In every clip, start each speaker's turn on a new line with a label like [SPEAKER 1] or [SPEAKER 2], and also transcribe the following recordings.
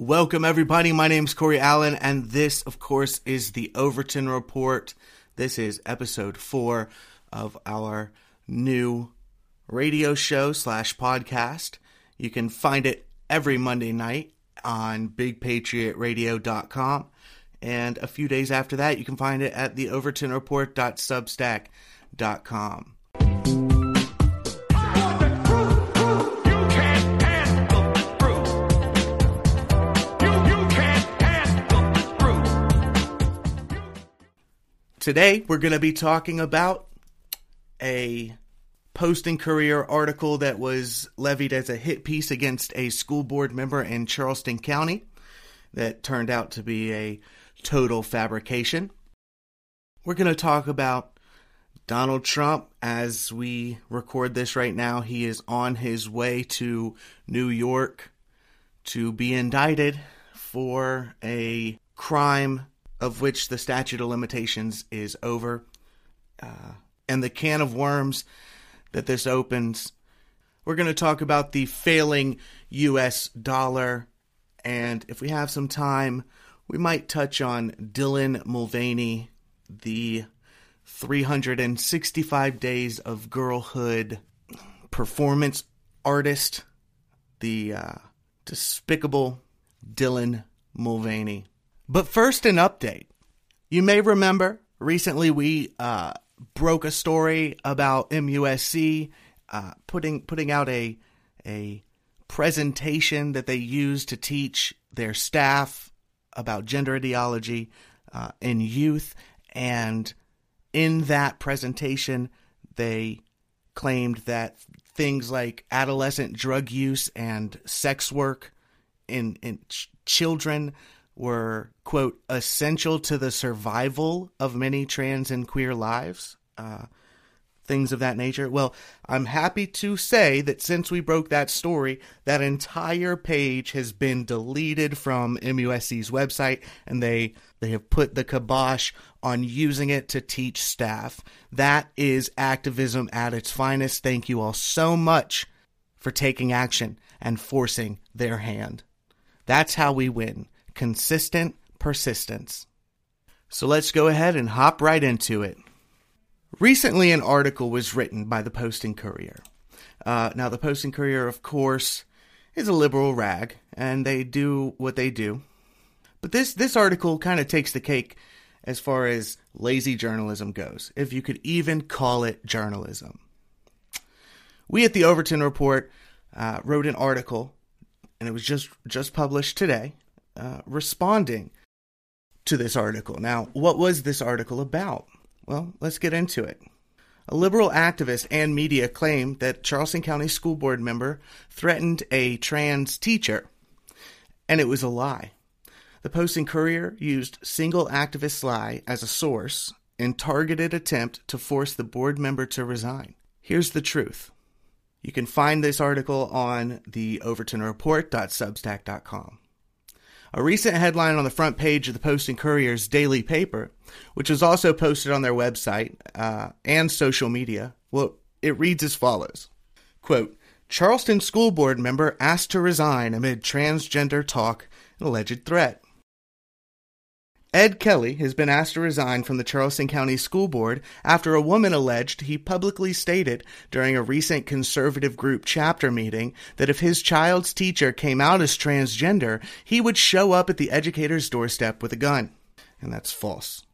[SPEAKER 1] Welcome, everybody. My name is Corey Allen, and this, of course, is the Overton Report. This is episode four of our new radio show slash podcast. You can find it every Monday night on bigpatriotradio.com. And a few days after that, you can find it at the overtonreport.substack.com. Today, we're going to be talking about a Post and Courier article that was levied as a hit piece against a school board member in Charleston County that turned out to be a total fabrication. We're going to talk about Donald Trump as we record this right now. He is on his way to New York to be indicted for a crime of which the statute of limitations is over. Uh, and the can of worms that this opens. We're going to talk about the failing US dollar. And if we have some time, we might touch on Dylan Mulvaney, the 365 Days of Girlhood performance artist, the uh, despicable Dylan Mulvaney. But first, an update. You may remember recently we uh, broke a story about MUSC uh, putting putting out a a presentation that they use to teach their staff about gender ideology uh, in youth, and in that presentation, they claimed that things like adolescent drug use and sex work in in ch- children were, quote, essential to the survival of many trans and queer lives, uh, things of that nature. Well, I'm happy to say that since we broke that story, that entire page has been deleted from MUSC's website, and they they have put the kibosh on using it to teach staff. That is activism at its finest. Thank you all so much for taking action and forcing their hand. That's how we win consistent persistence. So let's go ahead and hop right into it. Recently, an article was written by the Post and Courier. Uh, now, the Post and Courier, of course, is a liberal rag, and they do what they do. But this this article kind of takes the cake as far as lazy journalism goes, if you could even call it journalism. We at the Overton Report uh, wrote an article, and it was just just published today uh, responding to this article. Now, what was this article about? Well, let's get into it. A liberal activist and media claimed that Charleston County School Board member threatened a trans teacher, and it was a lie. The Post and Courier used single activist lie as a source in targeted attempt to force the board member to resign. Here's the truth. You can find this article on the overtonreport.substack.com. A recent headline on the front page of the Post and Courier's daily paper, which was also posted on their website uh, and social media, well, it reads as follows Quote, Charleston school board member asked to resign amid transgender talk and alleged threat. Ed Kelley has been asked to resign from the Charleston County School Board after a woman alleged he publicly stated during a recent conservative group chapter meeting that if his child's teacher came out as transgender, he would show up at the educator's doorstep with a gun. And that's false.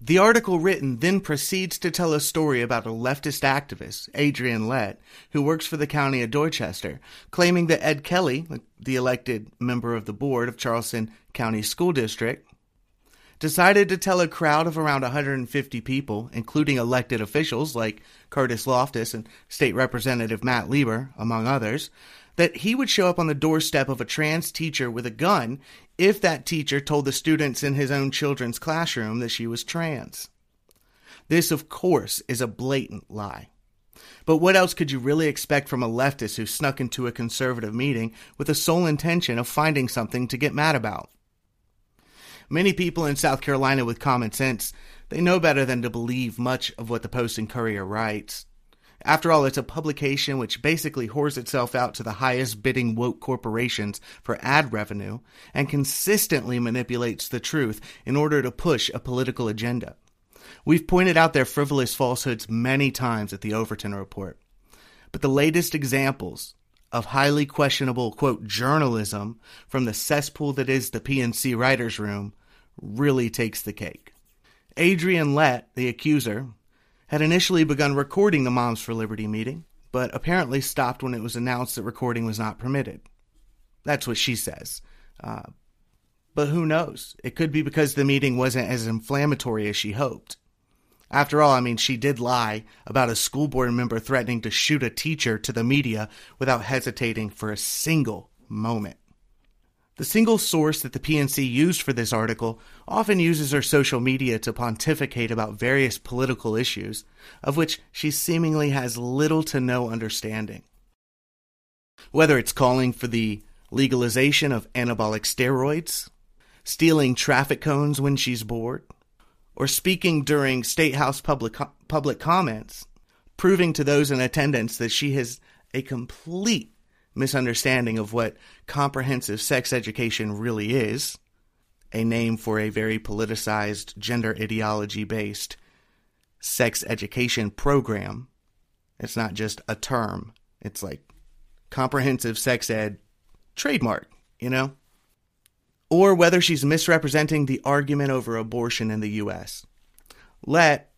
[SPEAKER 1] The article written then proceeds to tell a story about a leftist activist, Adrian Lett, who works for the county of Dorchester, claiming that Ed Kelley, the elected member of the board of Charleston County School District, decided to tell a crowd of around 150 people, including elected officials like Curtis Loftis and State Representative Matt Leber, among others, that he would show up on the doorstep of a trans teacher with a gun if that teacher told the students in his own children's classroom that she was trans. This, of course, is a blatant lie. But what else could you really expect from a leftist who snuck into a conservative meeting with the sole intention of finding something to get mad about? Many people in South Carolina with common sense, they know better than to believe much of what the Post and Courier writes. After all, it's a publication which basically whores itself out to the highest bidding woke corporations for ad revenue and consistently manipulates the truth in order to push a political agenda. We've pointed out their frivolous falsehoods many times at the Overton Report. But the latest examples of highly questionable, quote, journalism from the cesspool that is the PNC writer's room really takes the cake. Adrian Lett, the accuser, had initially begun recording the Moms for Liberty meeting, but apparently stopped when it was announced that recording was not permitted. That's what she says. Uh, but who knows? It could be because the meeting wasn't as inflammatory as she hoped. After all, I mean, she did lie about a school board member threatening to shoot a teacher to the media without hesitating for a single moment. The single source that the PNC used for this article often uses her social media to pontificate about various political issues, of which she seemingly has little to no understanding. Whether it's calling for the legalization of anabolic steroids, stealing traffic cones when she's bored, or speaking during State House public, public comments, proving to those in attendance that she has a complete misunderstanding of what comprehensive sex education really is, a name for a very politicized, gender ideology based sex education program. It's not just a term, it's like comprehensive sex ed trademark, you know? Or whether she's misrepresenting the argument over abortion in the U.S. Let,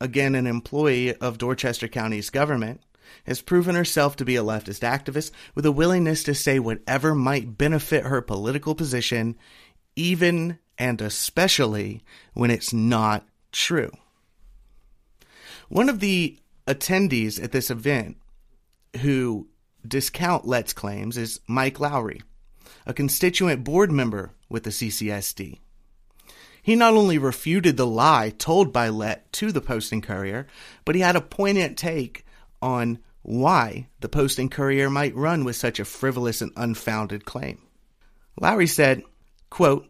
[SPEAKER 1] again an employee of Dorchester County's government, has proven herself to be a leftist activist with a willingness to say whatever might benefit her political position, even and especially when it's not true. One of the attendees at this event who discount Lett's claims is Mike Lowry, a constituent board member with the CCSD. He not only refuted the lie told by Lett to the Post and Courier, but he had a poignant take on why the Post and Courier might run with such a frivolous and unfounded claim. Lowry said, quote,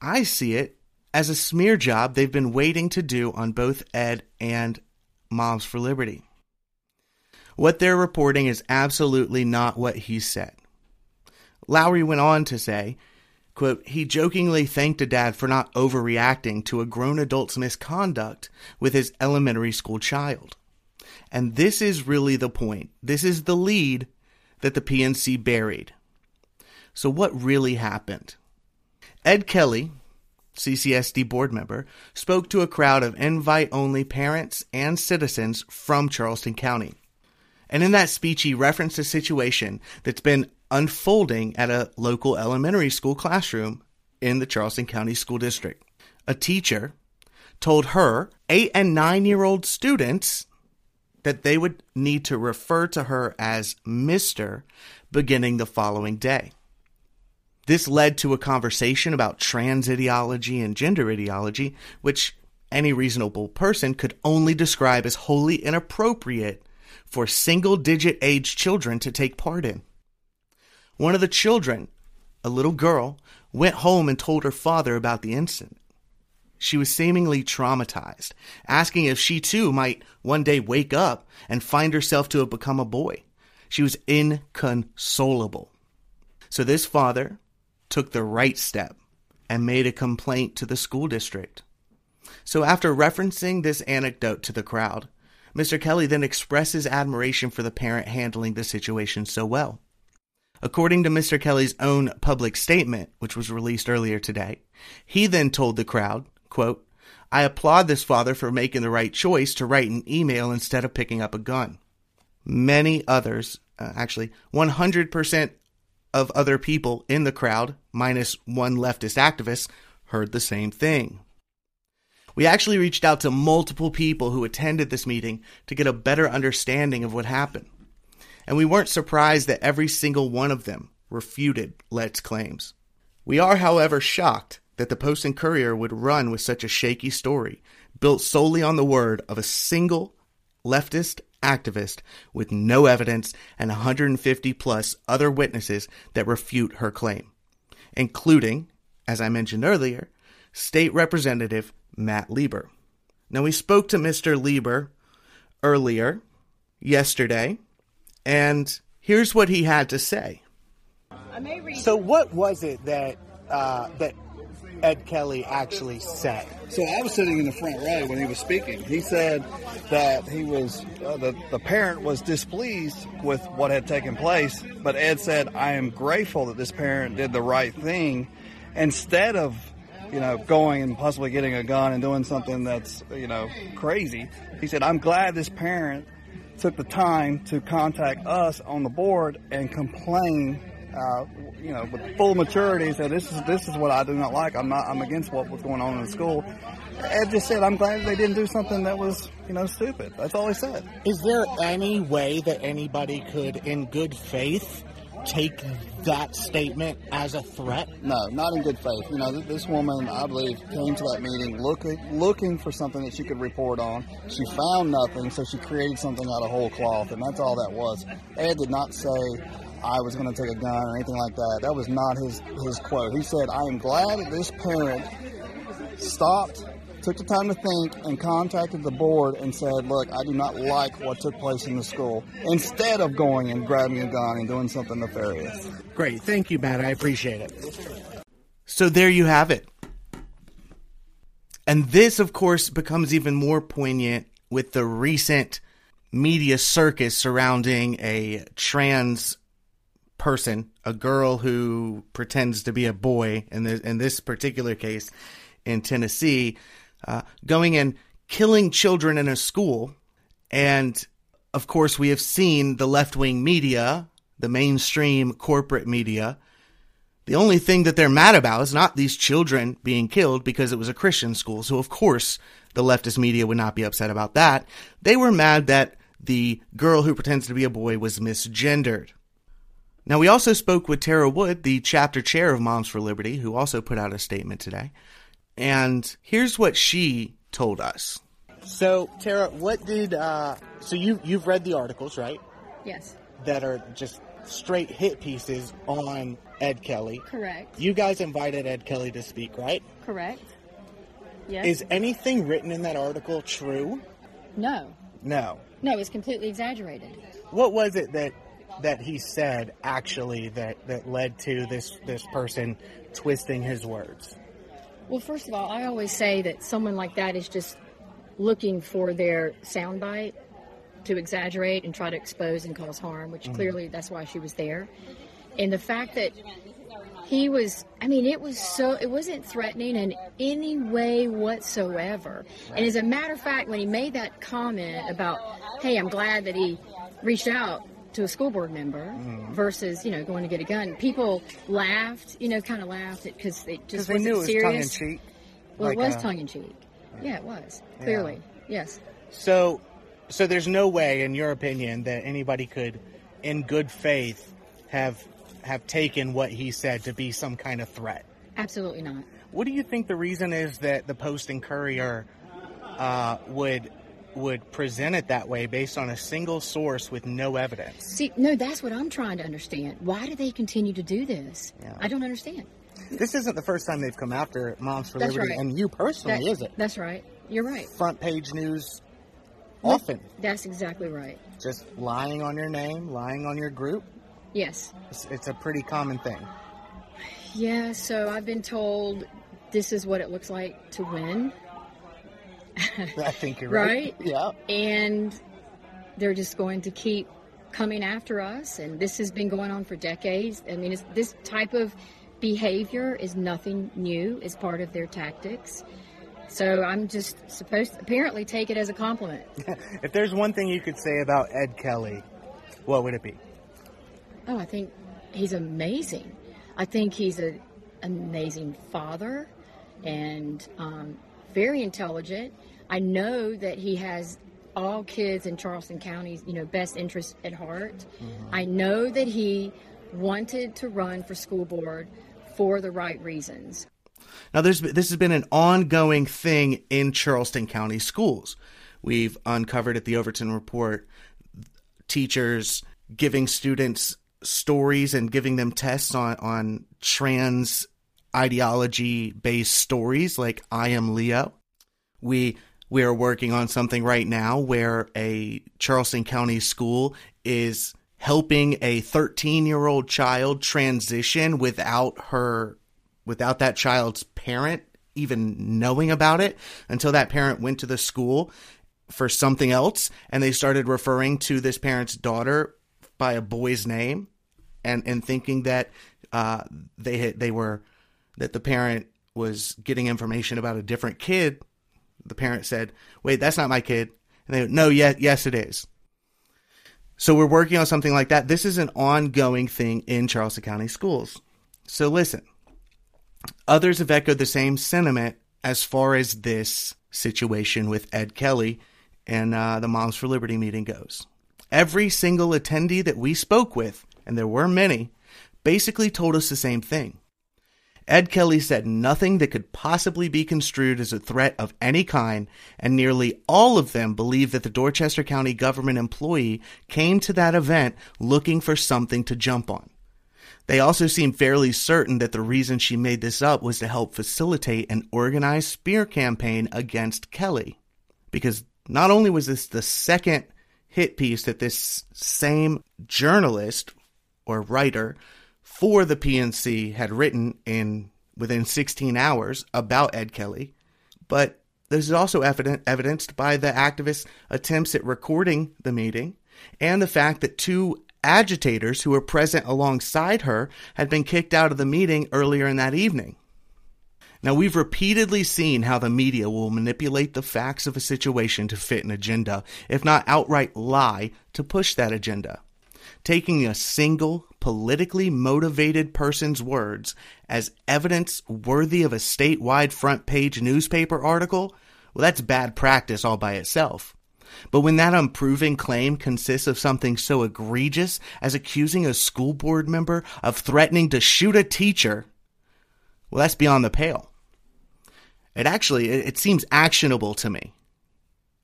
[SPEAKER 1] I see it as a smear job they've been waiting to do on both Ed and Moms for Liberty. What they're reporting is absolutely not what he said. Lowry went on to say, quote, he jokingly thanked a dad for not overreacting to a grown adult's misconduct with his elementary school child. And this is really the point. This is the lead that the PNC buried. So, what really happened? Ed Kelley, CCSD board member, spoke to a crowd of invite only parents and citizens from Charleston County. And in that speech, he referenced a situation that's been unfolding at a local elementary school classroom in the Charleston County School District. A teacher told her eight and nine year old students that they would need to refer to her as Mr. beginning the following day. This led to a conversation about trans ideology and gender ideology, which any reasonable person could only describe as wholly inappropriate for single digit age children to take part in. One of the children, a little girl, went home and told her father about the incident. She was seemingly traumatized, asking if she too might one day wake up and find herself to have become a boy. She was inconsolable. So this father took the right step and made a complaint to the school district. So after referencing this anecdote to the crowd, Mr. Kelley then expresses admiration for the parent handling the situation so well. According to Mr. Kelley's own public statement, which was released earlier today, he then told the crowd Quote, I applaud this father for making the right choice to write an email instead of picking up a gun. Many others, uh, actually, 100% of other people in the crowd, minus one leftist activist, heard the same thing. We actually reached out to multiple people who attended this meeting to get a better understanding of what happened. And we weren't surprised that every single one of them refuted Lett's claims. We are, however, shocked that the Post and Courier would run with such a shaky story, built solely on the word of a single leftist activist with no evidence and 150 plus other witnesses that refute her claim, including, as I mentioned earlier, State Representative Matt Leber. Now, we spoke to Mr. Leber earlier yesterday, and here's what he had to say.
[SPEAKER 2] So, what was it that uh, that Ed Kelley actually said?
[SPEAKER 3] So I was sitting in the front row when he was speaking. He said that he was uh, the the parent was displeased with what had taken place, but Ed said, "I am grateful that this parent did the right thing, instead of." You know, going and possibly getting a gun and doing something that's, you know, crazy. He said, I'm glad this parent took the time to contact us on the board and complain uh, you know, with full maturity, said this is this is what I do not like. I'm not I'm against what was going on in the school. Ed just said, I'm glad they didn't do something that was, you know, stupid. That's all he said.
[SPEAKER 2] Is there any way that anybody could, in good faith, take that statement as a threat?
[SPEAKER 3] No, not in good faith. You know, this woman, I believe, came to that meeting looking looking for something that she could report on. She found nothing, so she created something out of whole cloth, and that's all that was. Ed did not say I was going to take a gun or anything like that. That was not his his quote. He said, "I am glad that this parent stopped." Took the time to think and contacted the board and said, Look, I do not like what took place in the school, instead of going and grabbing a gun and doing something nefarious.
[SPEAKER 2] Great. Thank you, Matt. I appreciate it.
[SPEAKER 1] So there you have it. And this, of course, becomes even more poignant with the recent media circus surrounding a trans person, a girl who pretends to be a boy in this, in this particular case in Tennessee, uh, going and killing children in a school. And of course, we have seen the left wing media, the mainstream corporate media. The only thing that they're mad about is not these children being killed because it was a Christian school. So, of course, the leftist media would not be upset about that. They were mad that the girl who pretends to be a boy was misgendered. Now, we also spoke with Tara Wood, the chapter chair of Moms for Liberty, who also put out a statement today. And here's what she told us.
[SPEAKER 2] So, Tara, what did uh, so you you've read the articles, right?
[SPEAKER 4] Yes.
[SPEAKER 2] That are just straight hit pieces on Ed Kelley.
[SPEAKER 4] Correct.
[SPEAKER 2] You guys invited Ed Kelley to speak, right?
[SPEAKER 4] Correct. Yes.
[SPEAKER 2] Is anything written in that article true?
[SPEAKER 4] no.
[SPEAKER 2] No.
[SPEAKER 4] No, it's completely exaggerated.
[SPEAKER 2] What was it that that he said actually that that led to this this person twisting his words?
[SPEAKER 4] Well, first of all, I always say that someone like that is just looking for their soundbite to exaggerate and try to expose and cause harm, which mm-hmm. clearly that's why she was there. And the fact that he was, I mean, it was so, it wasn't threatening in any way whatsoever. And as a matter of fact, when he made that comment about, hey, I'm glad that he reached out to a school board member versus, you know, going to get a gun, people laughed, you know, kind of laughed because it just
[SPEAKER 2] they
[SPEAKER 4] wasn't
[SPEAKER 2] knew it was tongue in
[SPEAKER 4] serious.
[SPEAKER 2] cheek.
[SPEAKER 4] Well,
[SPEAKER 2] Like,
[SPEAKER 4] it was
[SPEAKER 2] uh,
[SPEAKER 4] tongue in cheek. Yeah, it was. Clearly. Yes.
[SPEAKER 2] So, so there's no way, in your opinion, that anybody could, in good faith, have have taken what he said to be some kind of threat.
[SPEAKER 4] Absolutely not.
[SPEAKER 2] What do you think the reason is that the Post and Courier uh, would would present it that way based on a single source with no evidence?
[SPEAKER 4] See, no, that's what I'm trying to understand. Why do they continue to do this?
[SPEAKER 2] Yeah.
[SPEAKER 4] I don't understand.
[SPEAKER 2] This isn't the first time they've come after Moms for
[SPEAKER 4] That's
[SPEAKER 2] Liberty,
[SPEAKER 4] right.
[SPEAKER 2] and you personally,
[SPEAKER 4] That-
[SPEAKER 2] is it?
[SPEAKER 4] That's right. You're right.
[SPEAKER 2] Front page news often.
[SPEAKER 4] That's exactly right.
[SPEAKER 2] Just lying on your name, lying on your group.
[SPEAKER 4] Yes.
[SPEAKER 2] It's, it's a pretty common thing.
[SPEAKER 4] Yeah, so I've been told this is what it looks like to win.
[SPEAKER 2] I think you're right.
[SPEAKER 4] Right?
[SPEAKER 2] Yeah.
[SPEAKER 4] And they're just going to keep coming after us. And this has been going on for decades. I mean, it's, this type of behavior is nothing new, it's part of their tactics. So I'm just supposed to apparently take it as a compliment.
[SPEAKER 2] If there's one thing you could say about Ed Kelley, what would it be?
[SPEAKER 4] Oh, I think he's amazing. I think he's an amazing father and um, very intelligent. I know that he has all kids in Charleston County's, you know, best interest at heart. Mm-hmm. I know that he wanted to run for school board for the right reasons.
[SPEAKER 1] Now, there's this has been an ongoing thing in Charleston County schools. We've uncovered at the Overton Report teachers giving students stories and giving them tests on on trans ideology based stories like I am Leo. We We are working on something right now where a Charleston County school is helping a 13 year old child transition without her, without that child's parent even knowing about it until that parent went to the school for something else and they started referring to this parent's daughter by a boy's name and, and thinking that uh, they they were that the parent was getting information about a different kid. The parent said, "Wait, that's not my kid." And they, went, "No, yes, yes, it is." So we're working on something like that. This is an ongoing thing in Charleston County schools. So listen, others have echoed the same sentiment as far as this situation with Ed Kelley and uh, the Moms for Liberty meeting goes. Every single attendee that we spoke with, and there were many, basically told us the same thing. Ed Kelley said nothing that could possibly be construed as a threat of any kind, and nearly all of them believe that the Dorchester County government employee came to that event looking for something to jump on. They also seem fairly certain that the reason she made this up was to help facilitate an organized spear campaign against Kelley. Because not only was this the second hit piece that this same journalist or writer for the PNC had written in within 16 hours about Ed Kelley, but this is also evident, evidenced by the activists' attempts at recording the meeting and the fact that two agitators who were present alongside her had been kicked out of the meeting earlier in that evening. Now, we've repeatedly seen how the media will manipulate the facts of a situation to fit an agenda, if not outright lie to push that agenda taking a single politically motivated person's words as evidence worthy of a statewide front page newspaper article, well, that's bad practice all by itself. But when that unproven claim consists of something so egregious as accusing a school board member of threatening to shoot a teacher, well, that's beyond the pale. It actually, it seems actionable to me.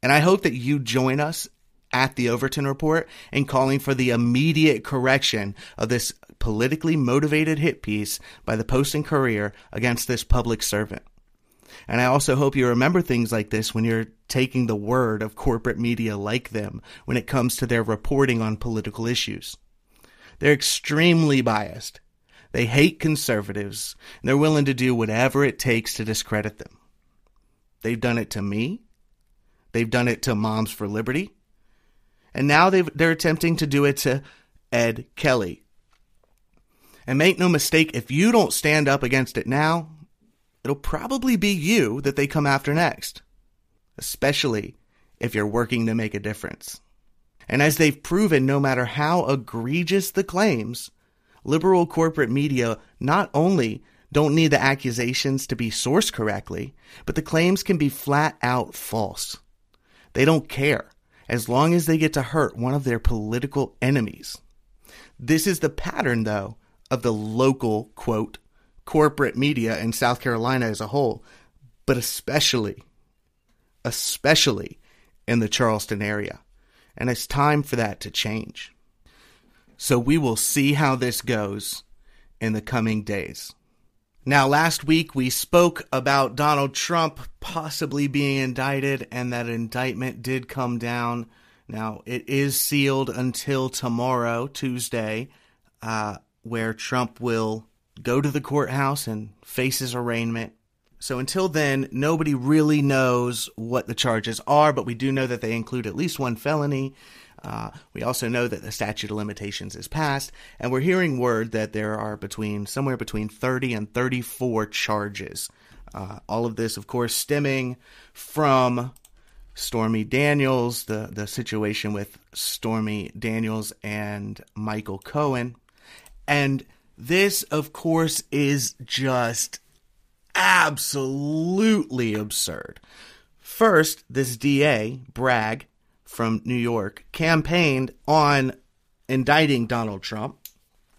[SPEAKER 1] And I hope that you join us at the Overton Report and calling for the immediate correction of this politically motivated hit piece by the Post and Courier against this public servant. And I also hope you remember things like this when you're taking the word of corporate media like them when it comes to their reporting on political issues. They're extremely biased. They hate conservatives, and they're willing to do whatever it takes to discredit them. They've done it to me. They've done it to Moms for Liberty. And now they they're attempting to do it to Ed Kelley. And make no mistake, if you don't stand up against it now, it'll probably be you that they come after next, especially if you're working to make a difference. And as they've proven, no matter how egregious the claims, liberal corporate media not only don't need the accusations to be sourced correctly, but the claims can be flat out false. They don't care as long as they get to hurt one of their political enemies. This is the pattern, though, of the local, quote, corporate media in South Carolina as a whole, but especially, especially in the Charleston area. And it's time for that to change. So we will see how this goes in the coming days. Now, last week we spoke about Donald Trump possibly being indicted, and that indictment did come down. Now, it is sealed until tomorrow, Tuesday, uh, where Trump will go to the courthouse and face his arraignment. So until then, nobody really knows what the charges are, but we do know that they include at least one felony uh, we also know that the statute of limitations is passed, and we're hearing word that there are between somewhere between 30 and 34 charges. Uh, all of this, of course, stemming from Stormy Daniels, the, the situation with Stormy Daniels and Michael Cohen. And this, of course, is just absolutely absurd. First, this DA, Bragg, from New York campaigned on indicting Donald Trump,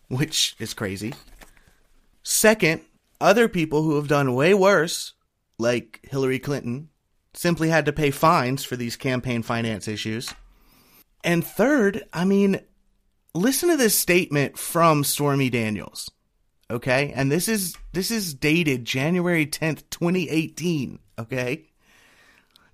[SPEAKER 1] which is crazy. Second, other people who have done way worse, like Hillary Clinton, simply had to pay fines for these campaign finance issues. And third, I mean, listen to this statement from Stormy Daniels. Okay? And this is this is dated January 10th, 2018, okay?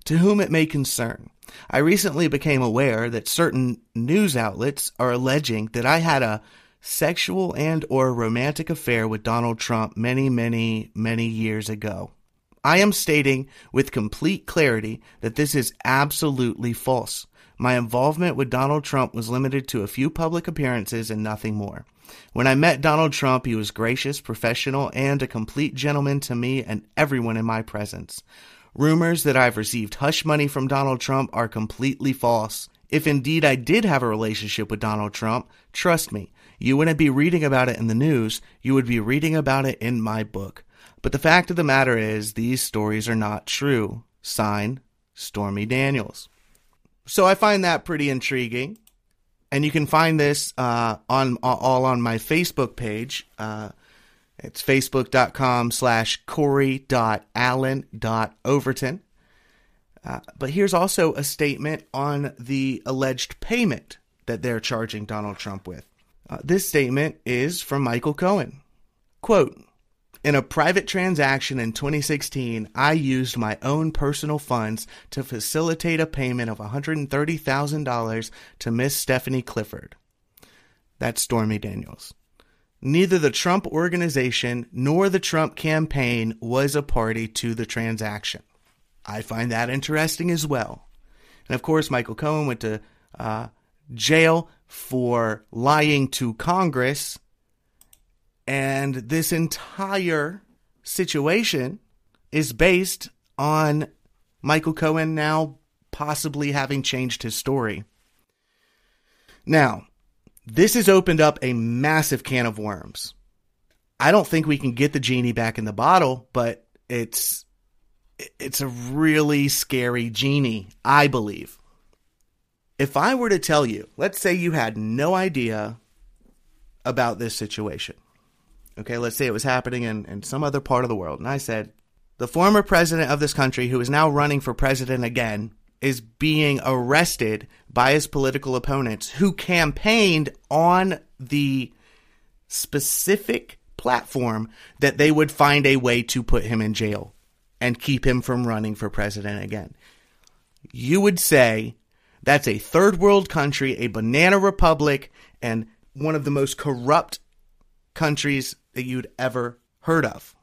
[SPEAKER 1] To whom it may concern, I recently became aware that certain news outlets are alleging that I had a sexual and or romantic affair with Donald Trump many, many, many years ago. I am stating with complete clarity that this is absolutely false. My involvement with Donald Trump was limited to a few public appearances and nothing more. When I met Donald Trump, he was gracious, professional, and a complete gentleman to me and everyone in my presence. Rumors that I've received hush money from Donald Trump are completely false. If indeed I did have a relationship with Donald Trump, trust me, you wouldn't be reading about it in the news, you would be reading about it in my book. But the fact of the matter is, these stories are not true. Sign, Stormy Daniels. So I find that pretty intriguing. And you can find this uh, on all on my Facebook page. Uh, it's facebook.com slash corey.allen.overton. Uh, but here's also a statement on the alleged payment that they're charging Donald Trump with. Uh, this statement is from Michael Cohen. Quote, in a private transaction in 2016, I used my own personal funds to facilitate a payment of $130,000 to Miss Stephanie Clifford. That's Stormy Daniels. Neither the Trump organization nor the Trump campaign was a party to the transaction. I find that interesting as well. And of course, Michael Cohen went to uh, jail for lying to Congress. And this entire situation is based on Michael Cohen now possibly having changed his story. Now, this has opened up a massive can of worms. I don't think we can get the genie back in the bottle, but it's it's a really scary genie, I believe. If I were to tell you, let's say you had no idea about this situation. Okay, let's say it was happening in, in some other part of the world. And I said, the former president of this country, who is now running for president again, is being arrested by his political opponents who campaigned on the specific platform that they would find a way to put him in jail and keep him from running for president again. You would say that's a third world country, a banana republic, and one of the most corrupt countries that you'd ever heard of.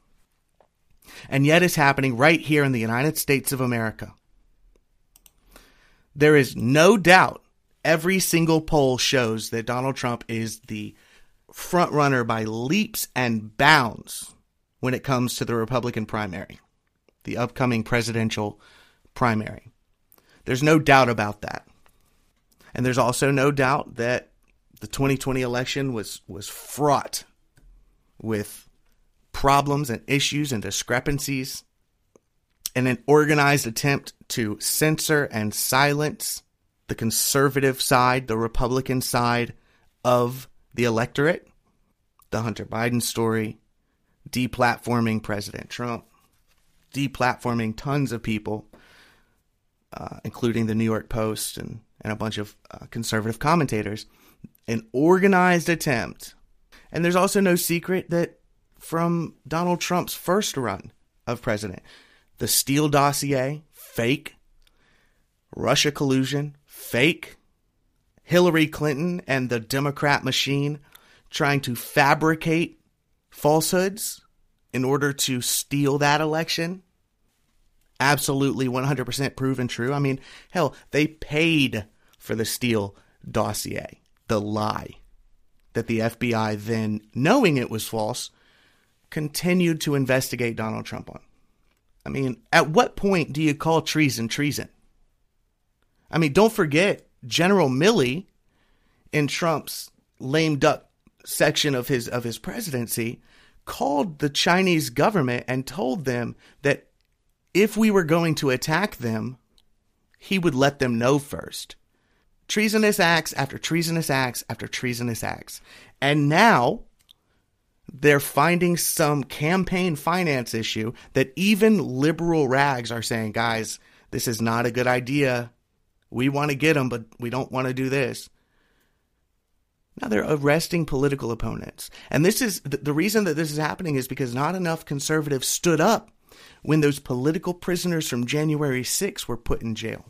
[SPEAKER 1] And yet it's happening right here in the United States of America. There is no doubt every single poll shows that Donald Trump is the front runner by leaps and bounds when it comes to the Republican primary, the upcoming presidential primary. There's no doubt about that. And there's also no doubt that the 2020 election was was fraught with problems and issues and discrepancies in an organized attempt to censor and silence the conservative side, the Republican side of the electorate. The Hunter Biden story, deplatforming President Trump, deplatforming tons of people, uh, including the New York Post and, and a bunch of uh, conservative commentators. An organized attempt. And there's also no secret that from Donald Trump's first run of president, the Steele dossier, fake. Russia collusion, fake. Hillary Clinton and the Democrat machine trying to fabricate falsehoods in order to steal that election. Absolutely 100% proven true. I mean, hell, they paid for the Steele dossier, the lie that the FBI then, knowing it was false, continued to investigate Donald Trump on. I mean, at what point do you call treason treason? I mean, don't forget General Milley in Trump's lame duck section of his of his presidency called the Chinese government and told them that if we were going to attack them, he would let them know first. Treasonous acts after treasonous acts after treasonous acts. And now they're finding some campaign finance issue that even liberal rags are saying, guys, this is not a good idea. We want to get them, but we don't want to do this. Now they're arresting political opponents. And this is the reason that this is happening is because not enough conservatives stood up when those political prisoners from January 6 were put in jail.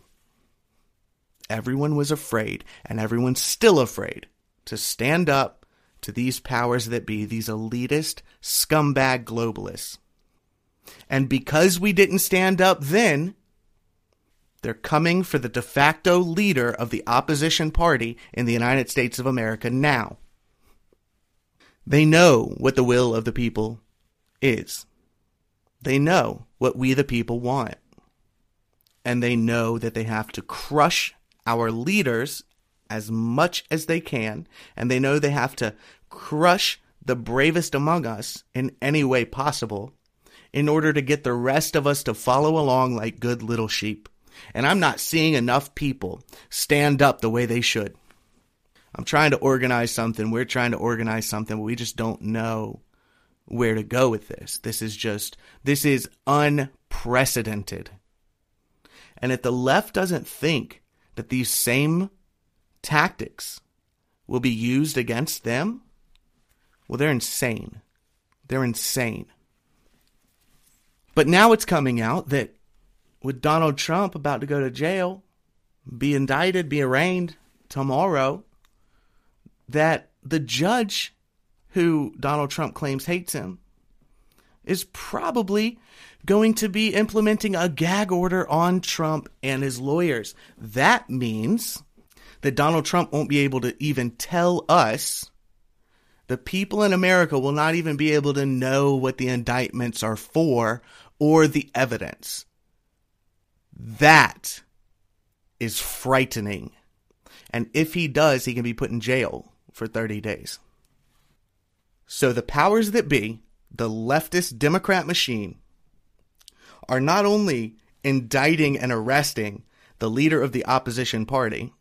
[SPEAKER 1] Everyone was afraid, and everyone's still afraid, to stand up to these powers that be, these elitist, scumbag globalists. And because we didn't stand up then, they're coming for the de facto leader of the opposition party in the United States of America now. They know what the will of the people is. They know what we the people want. And they know that they have to crush our leaders as much as they can. And they know they have to crush the bravest among us in any way possible in order to get the rest of us to follow along like good little sheep. And I'm not seeing enough people stand up the way they should. I'm trying to organize something. We're trying to organize something, but we just don't know where to go with this. This is just, this is unprecedented. And if the left doesn't think that these same tactics will be used against them, well, they're insane. They're insane. But now it's coming out that with Donald Trump about to go to jail, be indicted, be arraigned tomorrow, that the judge who Donald Trump claims hates him is probably going to be implementing a gag order on Trump and his lawyers. That means that Donald Trump won't be able to even tell us. The people in America will not even be able to know what the indictments are for or the evidence. That is frightening. And if he does, he can be put in jail for 30 days. So the powers that be, the leftist Democrat machine, are not only indicting and arresting the leader of the opposition party,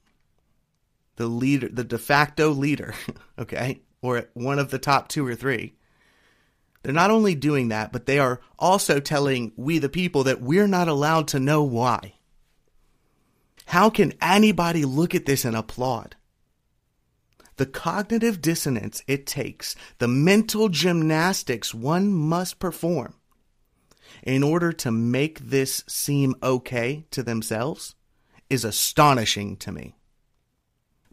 [SPEAKER 1] the leader, the de facto leader, okay, or one of the top two or three. They're not only doing that, but they are also telling we the people that we're not allowed to know why. How can anybody look at this and applaud? the cognitive dissonance it takes, the mental gymnastics one must perform in order to make this seem okay to themselves is astonishing to me.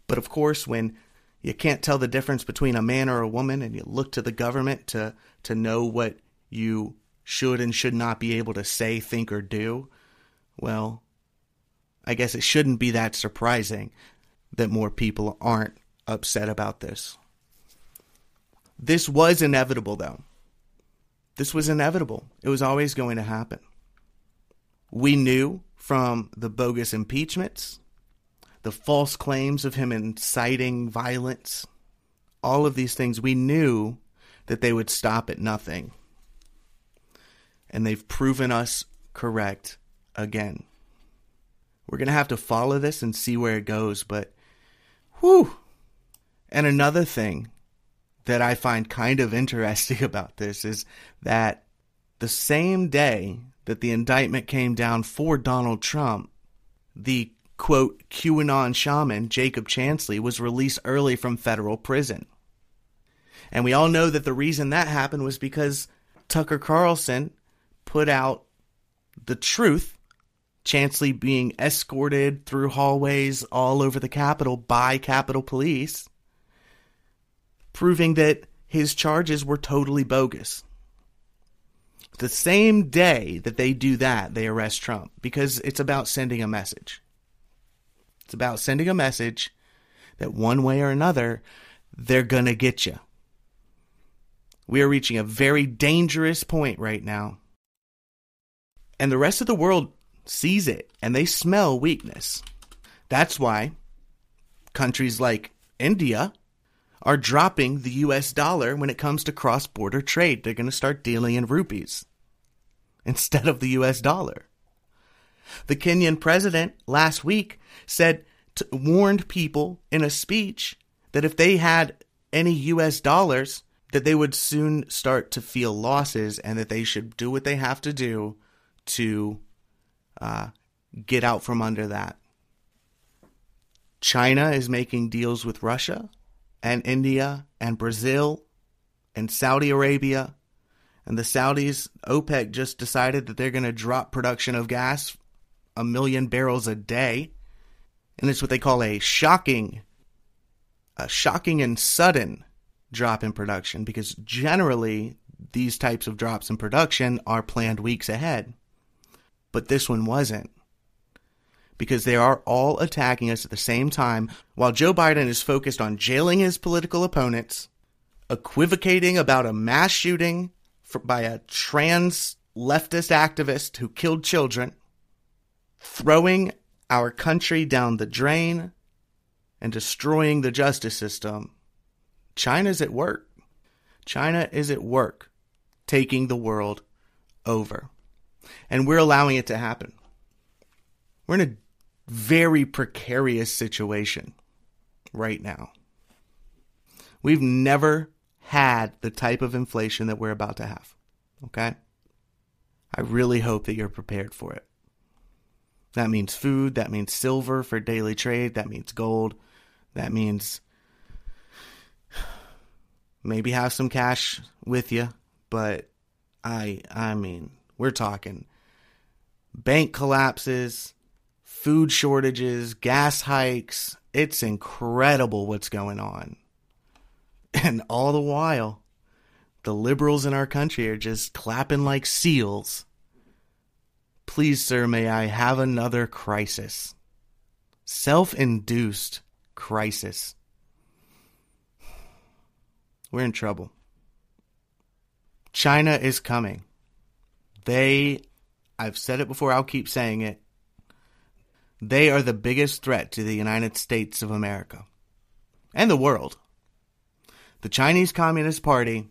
[SPEAKER 1] But of course, when you can't tell the difference between a man or a woman and you look to the government to, to know what you should and should not be able to say, think, or do, well, I guess it shouldn't be that surprising that more people aren't upset about this. This was inevitable, though. This was inevitable. It was always going to happen. We knew from the bogus impeachments, the false claims of him inciting violence, all of these things, we knew that they would stop at nothing. And they've proven us correct again. We're going to have to follow this and see where it goes, but whew, and another thing that I find kind of interesting about this is that the same day that the indictment came down for Donald Trump, the quote QAnon shaman Jacob Chansley was released early from federal prison. And we all know that the reason that happened was because Tucker Carlson put out the truth, Chansley being escorted through hallways all over the Capitol by Capitol Police proving that his charges were totally bogus. The same day that they do that, they arrest Trump because it's about sending a message. It's about sending a message that one way or another, they're going to get you. We are reaching a very dangerous point right now. And the rest of the world sees it and they smell weakness. That's why countries like India are dropping the US dollar when it comes to cross border trade. They're going to start dealing in rupees instead of the US dollar. The Kenyan president last week said, to, warned people in a speech that if they had any US dollars, that they would soon start to feel losses and that they should do what they have to do to uh, get out from under that. China is making deals with Russia and India and Brazil and Saudi Arabia And the Saudis, OPEC, just decided that they're going to drop production of gas a million barrels a day. And it's what they call a shocking, a shocking and sudden drop in production because generally these types of drops in production are planned weeks ahead. But this one wasn't. Because they are all attacking us at the same time while Joe Biden is focused on jailing his political opponents, equivocating about a mass shooting for, by a trans leftist activist who killed children, throwing our country down the drain, and destroying the justice system. China's at work. China is at work taking the world over. And we're allowing it to happen. We're in a very precarious situation right now. We've never had the type of inflation that we're about to have. Okay? I really hope that you're prepared for it. That means food, that means silver for daily trade, that means gold, that means maybe have some cash with you, but I I mean, we're talking bank collapses, food shortages, gas hikes. It's incredible what's going on. And all the while, the liberals in our country are just clapping like seals. Please, sir, may I have another crisis? Self induced crisis. We're in trouble. China is coming. They, I've said it before, I'll keep saying it. They are the biggest threat to the United States of America and the world. The Chinese Communist Party,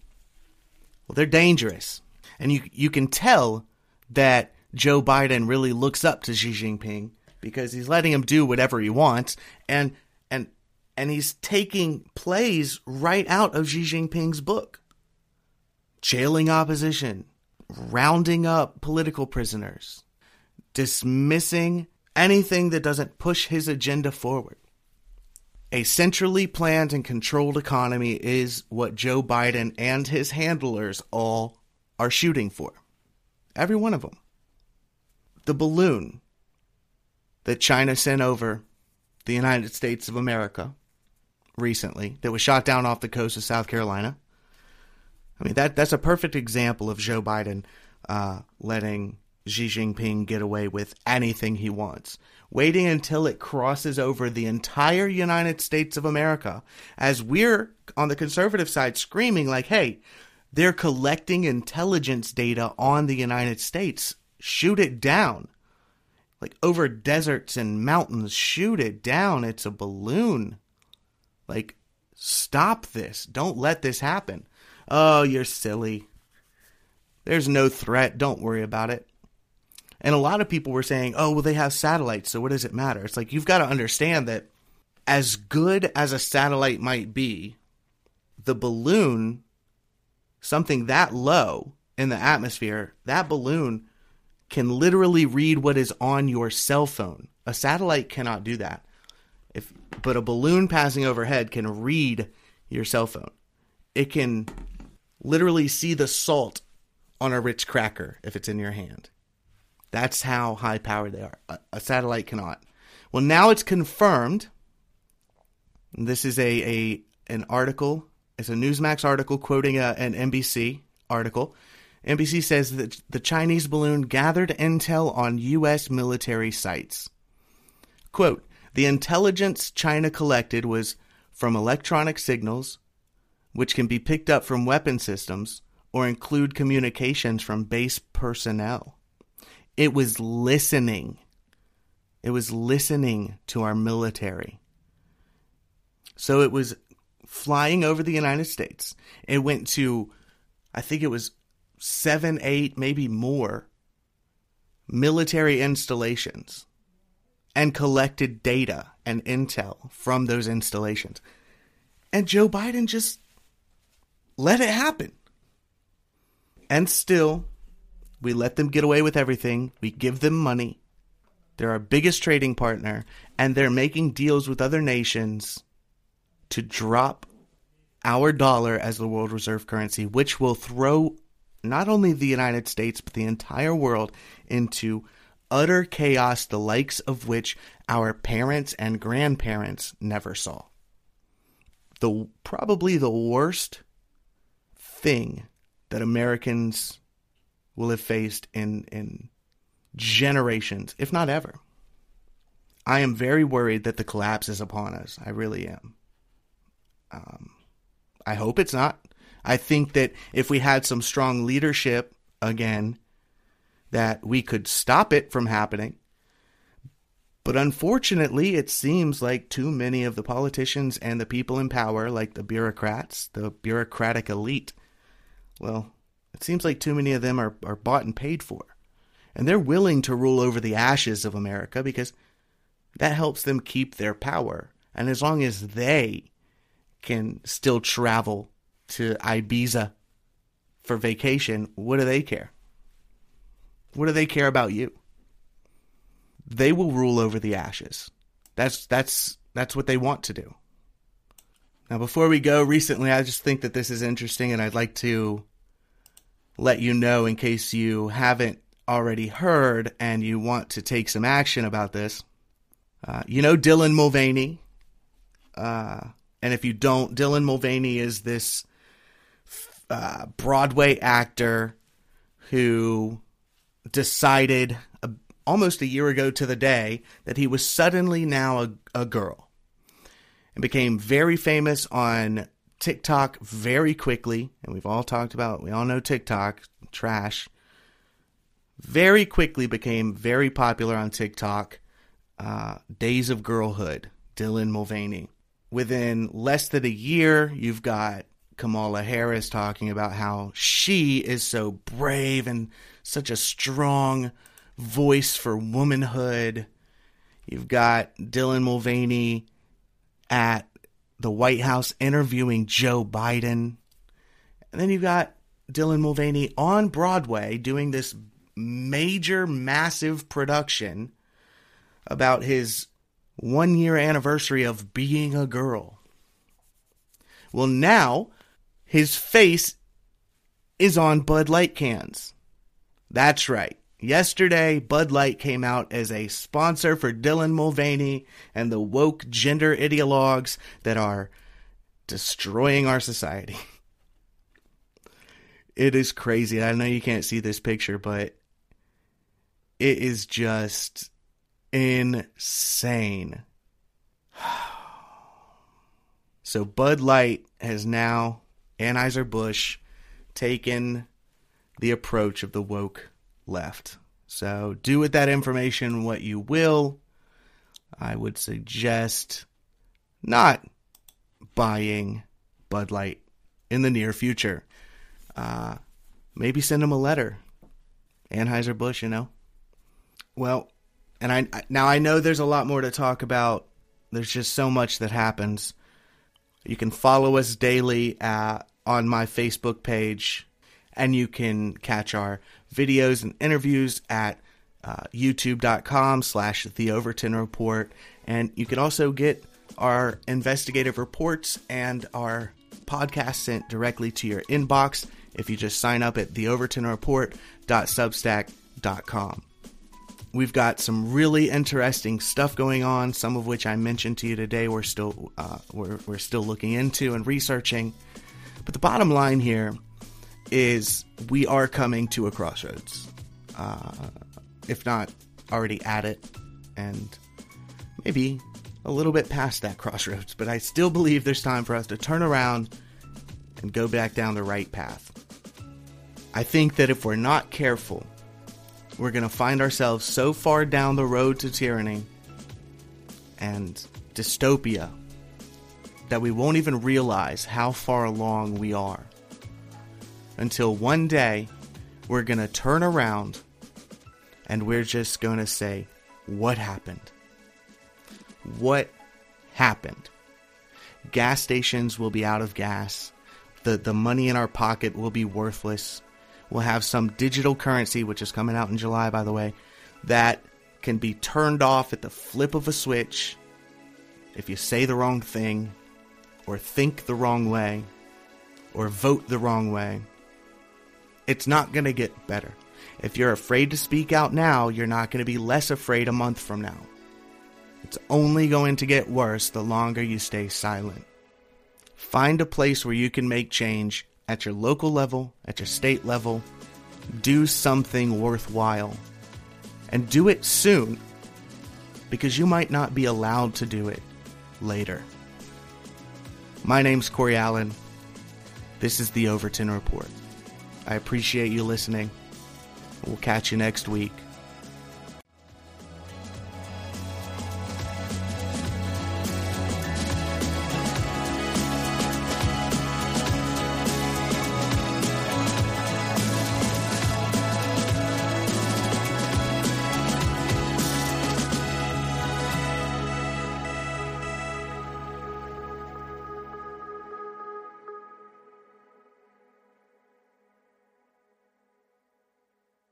[SPEAKER 1] well, they're dangerous. And you, you can tell that Joe Biden really looks up to Xi Jinping because he's letting him do whatever he wants. And, and, and he's taking plays right out of Xi Jinping's book jailing opposition, rounding up political prisoners, dismissing anything that doesn't push his agenda forward. A centrally planned and controlled economy is what Joe Biden and his handlers all are shooting for. Every one of them. The balloon that China sent over the United States of America recently that was shot down off the coast of South Carolina. I mean that that's a perfect example of Joe Biden uh, letting Xi Jinping get away with anything he wants, waiting until it crosses over the entire United States of America, as we're on the conservative side screaming like, "Hey, they're collecting intelligence data on the United States. Shoot it down." Like over deserts and mountains, shoot it down. It's a balloon. Like, stop this. Don't let this happen. Oh, you're silly. There's no threat. Don't worry about it. And a lot of people were saying, oh, well, they have satellites, so what does it matter? It's like you've got to understand that as good as a satellite might be, the balloon, something that low in the atmosphere, that balloon can literally read what is on your cell phone. A satellite cannot do that. If but a balloon passing overhead can read your cell phone. It can literally see the salt on a Ritz cracker if it's in your hand. That's how high powered they are. A, a satellite cannot. Well, now it's confirmed. This is a, a an article. It's a Newsmax article quoting a, an NBC article. NBC says that the Chinese balloon gathered intel on U.S. military sites. Quote, the intelligence China collected was from electronic signals, which can be picked up from weapon systems or include communications from base personnel. It was listening. It was listening to our military. So it was flying over the United States. It went to, I think it was seven, eight, maybe more military installations and collected data and intel from those installations. And Joe Biden just let it happen. And still, we let them get away with everything. We give them money. They're our biggest trading partner, and they're making deals with other nations to drop our dollar as the world reserve currency, which will throw not only the United States, but the entire world into utter chaos, the likes of which our parents and grandparents never saw. The probably the worst thing that Americans will have faced in in generations, if not ever. I am very worried that the collapse is upon us. I really am. Um, I hope it's not. I think that if we had some strong leadership again, that we could stop it from happening. But unfortunately, it seems like too many of the politicians and the people in power, like the bureaucrats, the bureaucratic elite, well, it seems like too many of them are, are bought and paid for. And they're willing to rule over the ashes of America because that helps them keep their power. And as long as they can still travel to Ibiza for vacation, what do they care? What do they care about you? They will rule over the ashes. That's that's that's what they want to do. Now before we go, recently I just think that this is interesting and I'd like to let you know in case you haven't already heard and you want to take some action about this. Uh, you know Dylan Mulvaney. Uh, and if you don't, Dylan Mulvaney is this uh, Broadway actor who decided almost a year ago to the day that he was suddenly now a, a girl and became very famous on TikTok very quickly. And we've all talked about, we all know TikTok, trash. Very quickly became very popular on TikTok. Uh, Days of Girlhood, Dylan Mulvaney. Within less than a year, you've got Kamala Harris talking about how she is so brave and such a strong voice for womanhood. You've got Dylan Mulvaney at the White House interviewing Joe Biden. And then you've got Dylan Mulvaney on Broadway doing this major, massive production about his one year anniversary of being a girl. Well, now his face is on Bud Light cans. That's right. Yesterday, Bud Light came out as a sponsor for Dylan Mulvaney and the woke gender ideologues that are destroying our society. It is crazy. I know you can't see this picture, but it is just insane. So Bud Light has now Anheuser-Busch taken the approach of the woke left. So do with that information what you will. I would suggest not buying Bud Light in the near future. Uh, maybe send them a letter. Anheuser-Busch, you know? Well, and I now I know there's a lot more to talk about. There's just so much that happens. You can follow us daily at, on my Facebook page, and you can catch our videos and interviews at uh, youtube.com slash the Overton Report. And you can also get our investigative reports and our podcast sent directly to your inbox if you just sign up at theovertonreport.substack.com. We've got some really interesting stuff going on, some of which I mentioned to you today. We're still uh, we're, we're still looking into and researching. But the bottom line here is we are coming to a crossroads, uh, if not already at it, and maybe a little bit past that crossroads. But I still believe there's time for us to turn around and go back down the right path. I think that if we're not careful, we're going to find ourselves so far down the road to tyranny and dystopia that we won't even realize how far along we are. Until one day, we're going to turn around and we're just going to say, What happened? What happened? Gas stations will be out of gas. The, the money in our pocket will be worthless We'll have some digital currency, which is coming out in July, by the way, that can be turned off at the flip of a switch if you say the wrong thing, or think the wrong way, or vote the wrong way. It's not going to get better. If you're afraid to speak out now, you're not going to be less afraid a month from now. It's only going to get worse the longer you stay silent. Find a place where you can make change at your local level, at your state level. Do something worthwhile. And do it soon because you might not be allowed to do it later. My name's Corey Allen. This is the Overton Report. I appreciate you listening. We'll catch you next week.